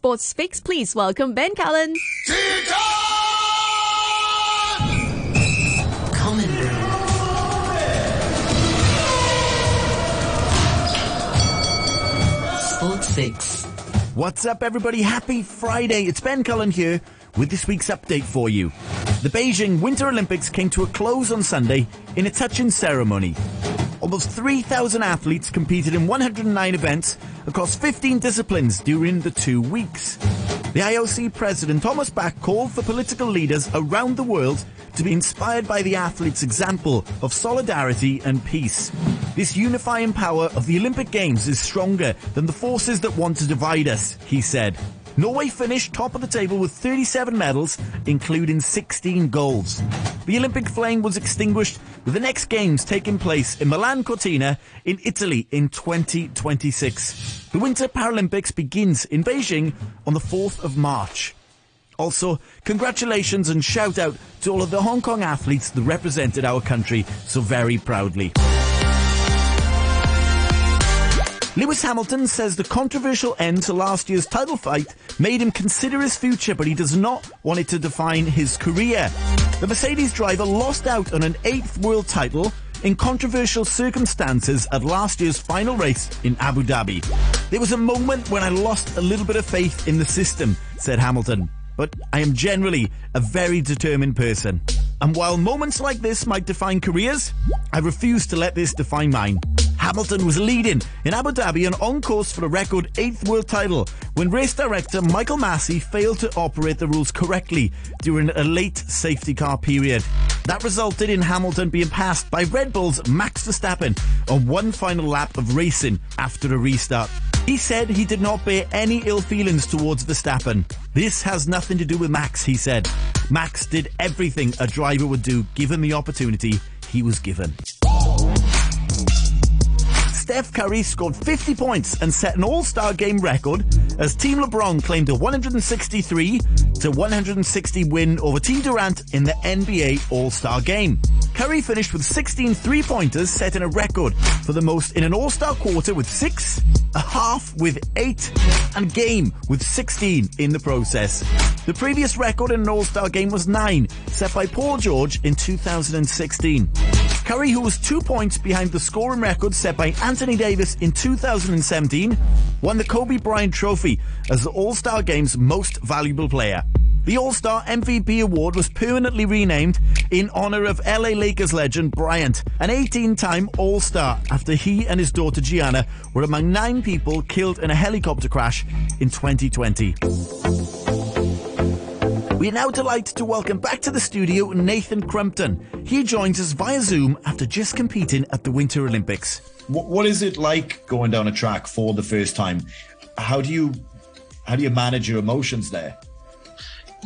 Sports Fix. Please welcome Ben Cullen. Sports Fix. What's up, everybody? Happy Friday. It's Ben Cullen here with this week's update for you. The Beijing Winter Olympics came to a close on Sunday in a touching ceremony. Almost 3,000 athletes competed in 109 events across 15 disciplines during the two weeks. The IOC president Thomas Bach called for political leaders around the world to be inspired by the athletes' example of solidarity and peace. This unifying power of the Olympic Games is stronger than the forces that want to divide us, he said. Norway finished top of the table with 37 medals, including 16 golds. The Olympic flame was extinguished with the next games taking place in Milan Cortina in Italy in 2026. The Winter Paralympics begins in Beijing on the 4th of March. Also, congratulations and shout out to all of the Hong Kong athletes that represented our country so very proudly. Lewis Hamilton says the controversial end to last year's title fight made him consider his future, but he does not want it to define his career. The Mercedes driver lost out on an eighth world title in controversial circumstances at last year's final race in Abu Dhabi. There was a moment when I lost a little bit of faith in the system, said Hamilton, but I am generally a very determined person. And while moments like this might define careers, I refuse to let this define mine. Hamilton was leading in Abu Dhabi and on course for a record eighth world title when race director Michael Masi failed to operate the rules correctly during a late safety car period. That resulted in Hamilton being passed by Red Bull's Max Verstappen on one final lap of racing after a restart. He said he did not bear any ill feelings towards Verstappen. This has nothing to do with Max, he said. Max did everything a driver would do given the opportunity he was given. Steph Curry scored 50 points and set an all-star game record as Team LeBron claimed a 163 to 160 win over Team Durant in the NBA All-Star game. Curry finished with 16 three-pointers, setting a record for the most in an All-Star quarter with six, a half with eight, and game with 16 in the process. The previous record in an All-Star game was nine, set by Paul George in 2016. Curry, who was two points behind the scoring record set by Anthony Davis in 2017, won the Kobe Bryant Trophy as the All-Star Game's most valuable player. The All-Star MVP award was permanently renamed in honor of LA Lakers legend Bryant, an 18-time All-Star after he and his daughter Gianna were among nine people killed in a helicopter crash in 2020. We are now delighted to welcome back to the studio Nathan Crumpton. He joins us via Zoom after just competing at the Winter Olympics. What, what is it like going down a track for the first time? How do you how do you manage your emotions there?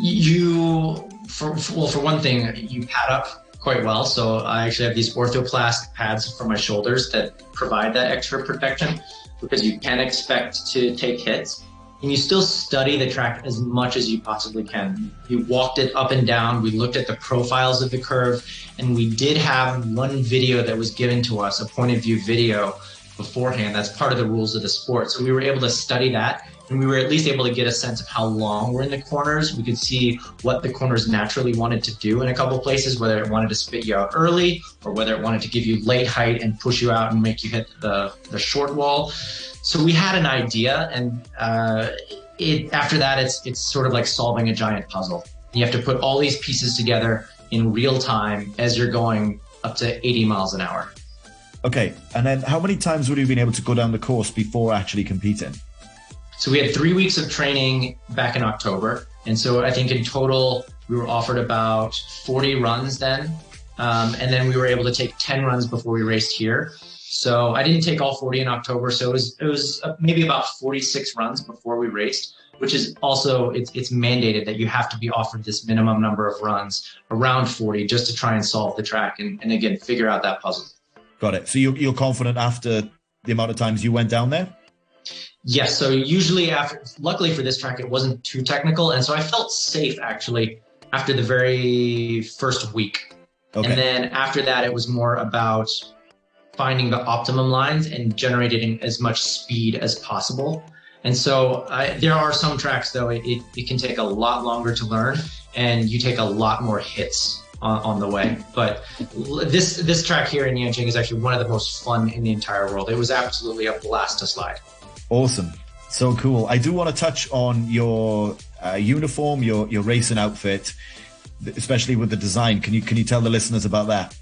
You, for, for well, for one thing, you pad up quite well. So I actually have these orthoplastic pads for my shoulders that provide that extra protection because you can expect to take hits. And you still study the track as much as you possibly can. You walked it up and down. We looked at the profiles of the curve, and we did have one video that was given to us, a point of view video beforehand. That's part of the rules of the sport. So we were able to study that and we were at least able to get a sense of how long we're in the corners. We could see what the corners naturally wanted to do in a couple places, whether it wanted to spit you out early or whether it wanted to give you late height and push you out and make you hit the, the short wall. So we had an idea, and uh, it, after that, it's it's sort of like solving a giant puzzle. You have to put all these pieces together in real time as you're going up to 80 miles an hour. Okay, and then how many times would you have been able to go down the course before actually competing? So we had three weeks of training back in October. And so I think in total, we were offered about 40 runs then. Um, and then we were able to take 10 runs before we raced here. So I didn't take all 40 in October. So it was, it was uh, maybe about 46 runs before we raced, which is also, it's, it's mandated that you have to be offered this minimum number of runs around 40 just to try and solve the track and, and again, figure out that puzzle. Got it. So you're, you're confident after the amount of times you went down there? Yes. So usually after, luckily for this track, it wasn't too technical. And so I felt safe actually after the very first week. Okay. And then after that, it was more about finding the optimum lines and generating as much speed as possible. And so I, there are some tracks though it, it, it can take a lot longer to learn, and you take a lot more hits on, on, the way. But this this track here in Yanqing is actually one of the most fun in the entire world. It was absolutely a blast to slide. Awesome, so cool. I do want to touch on your uh, uniform, your your racing outfit, especially with the design. Can you can you tell the listeners about that?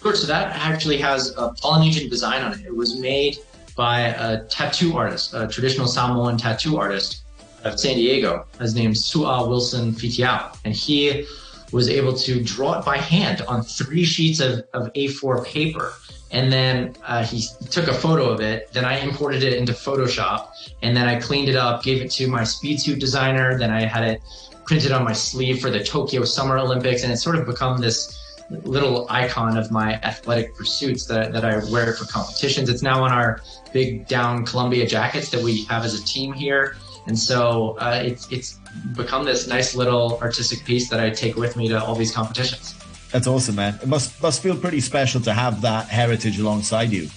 Sure. So that actually has a Polynesian design on it. It was made by a tattoo artist, a traditional Samoan tattoo artist of San Diego. His name's Sua Wilson Fitiao. And he was able to draw it by hand on three sheets of, of A4 paper. And then uh, he took a photo of it. Then I imported it into Photoshop. And then I cleaned it up, gave it to my speed suit designer. Then I had it printed on my sleeve for the Tokyo Summer Olympics. And it's sort of become this little icon of my athletic pursuits that, that I wear for competitions. It's now on our big down Columbia jackets that we have as a team here. And so uh, it's, it's become this nice little artistic piece that I take with me to all these competitions. That's awesome, man. It must, must feel pretty special to have that heritage alongside you.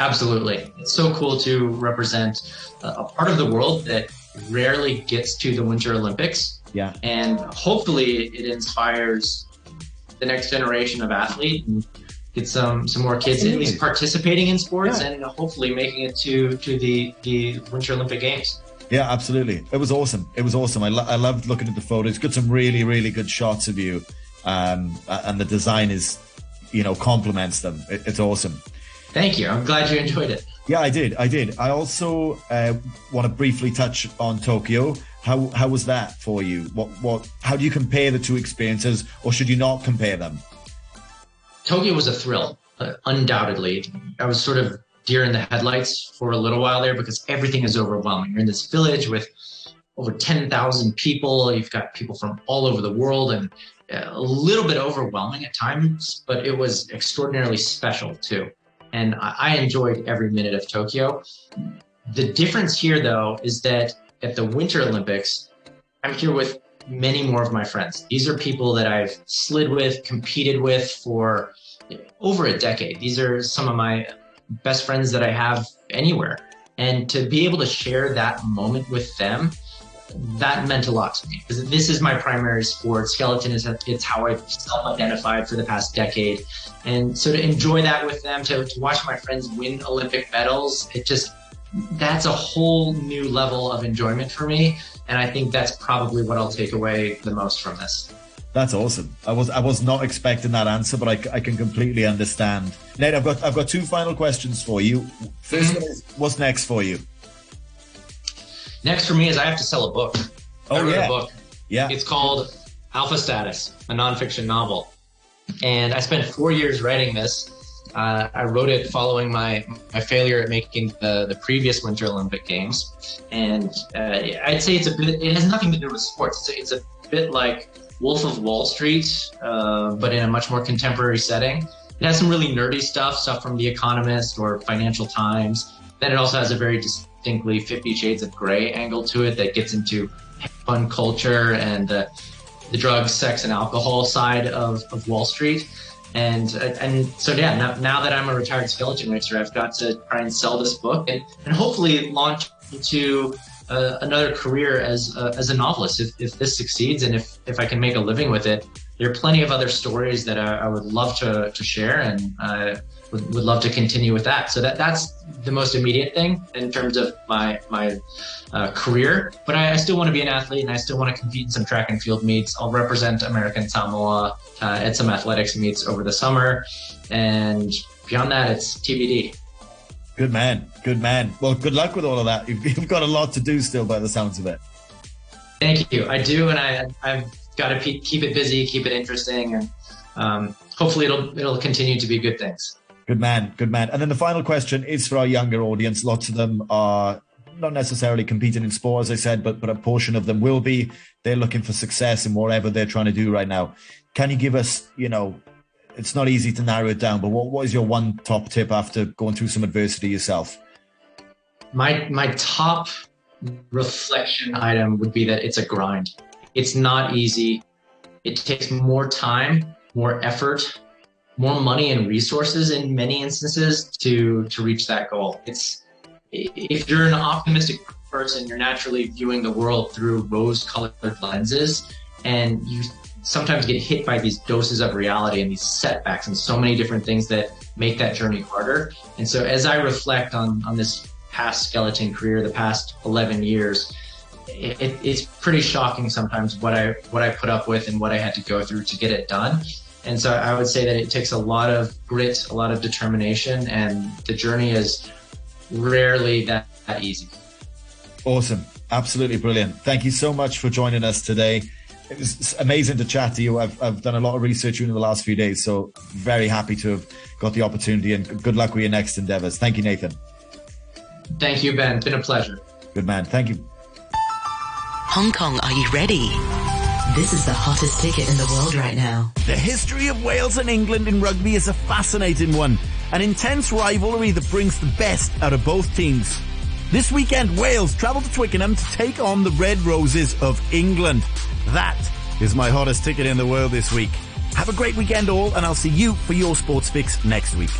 Absolutely. It's so cool to represent uh, a part of the world that rarely gets to the Winter Olympics. Yeah. And hopefully it inspires the next generation of athlete and get some some more kids at least participating in sports yeah. and hopefully making it to to the the Winter Olympic Games. Yeah, absolutely. It was awesome. It was awesome. I, lo- I loved looking at the photos. Got some really really good shots of you, um, and the design is, you know, complements them. It, it's awesome. Thank you. I'm glad you enjoyed it. Yeah, I did. I did. I also uh, want to briefly touch on Tokyo. How how was that for you? What what? How do you compare the two experiences, or should you not compare them? Tokyo was a thrill, uh, undoubtedly. I was sort of deer in the headlights for a little while there because everything is overwhelming. You're in this village with over 10,000 people. You've got people from all over the world and a little bit overwhelming at times, but it was extraordinarily special too. And I enjoyed every minute of Tokyo. The difference here, though, is that at the Winter Olympics, I'm here with many more of my friends. These are people that I've slid with, competed with for over a decade. These are some of my best friends that I have anywhere. And to be able to share that moment with them, that meant a lot to me because this is my primary sport. Skeleton is it's how I've self-identified for the past decade, and so to enjoy that with them, to, to watch my friends win Olympic medals, it just that's a whole new level of enjoyment for me. And I think that's probably what I'll take away the most from this. That's awesome. I was I was not expecting that answer, but I, I can completely understand. Nate, I've got I've got two final questions for you. 1st mm-hmm. what's next for you? Next for me is I have to sell a book. Oh I wrote yeah, a book. Yeah, it's called Alpha Status, a nonfiction novel, and I spent four years writing this. Uh, I wrote it following my, my failure at making the, the previous Winter Olympic Games. And uh, I'd say it's a bit, it has nothing to do with sports. It's a, it's a bit like Wolf of Wall Street, uh, but in a much more contemporary setting. It has some really nerdy stuff, stuff from The Economist or Financial Times. Then it also has a very distinctly Fifty Shades of Grey angle to it that gets into fun culture and the, the drugs, sex, and alcohol side of, of Wall Street. And and so yeah now, now that i'm a retired skeleton racer i've got to try and sell this book and, and hopefully launch into uh, another career as as a novelist if, if this succeeds and if if i can make a living with it. There are plenty of other stories that I, I would love to, to share and uh, would, would love to continue with that. So that that's the most immediate thing in terms of my my uh, career. But I, I, still want to be an athlete and I still want to compete in some track and field meets. I'll represent American Samoa uh, at some athletics meets over the summer, and beyond that, it's TBD. Good man, good man. Well, good luck with all of that. You've, you've got a lot to do still, by the sounds of it. Thank you. I do, and I I've got to keep it busy, keep it interesting, and um, hopefully it'll it'll continue to be good things. Good man, good man. And then the final question is for our younger audience. Lots of them are not necessarily competing in sport, as I said, but but a portion of them will be. They're looking for success in whatever they're trying to do right now. Can you give us, you know, it's not easy to narrow it down, but what, what is your one top tip after going through some adversity yourself? My my top reflection item would be that it's a grind. It's not easy. It takes more time, more effort, more money and resources in many instances to to reach that goal. It's if you're an optimistic person, you're naturally viewing the world through rose colored lenses and you sometimes get hit by these doses of reality and these setbacks and so many different things that make that journey harder. And so as I reflect on, on this past skeleton career, the past 11 years, it, it's pretty shocking sometimes what I what I put up with and what I had to go through to get it done. And so I would say that it takes a lot of grit, a lot of determination, and the journey is rarely that, that easy. Awesome. Absolutely brilliant. Thank you so much for joining us today. It was amazing to chat to you. I've, I've done a lot of research in the last few days, so very happy to have got the opportunity and good luck with your next endeavors. Thank you, Nathan. Thank you, Ben. It's been a pleasure. Good man. Thank you. Hong Kong, are you ready? This is the hottest ticket in the world right now. The history of Wales and England in rugby is a fascinating one. An intense rivalry that brings the best out of both teams. This weekend, Wales travel to Twickenham to take on the Red Roses of England. That is my hottest ticket in the world this week. Have a great weekend all, and I'll see you for your sports fix next week.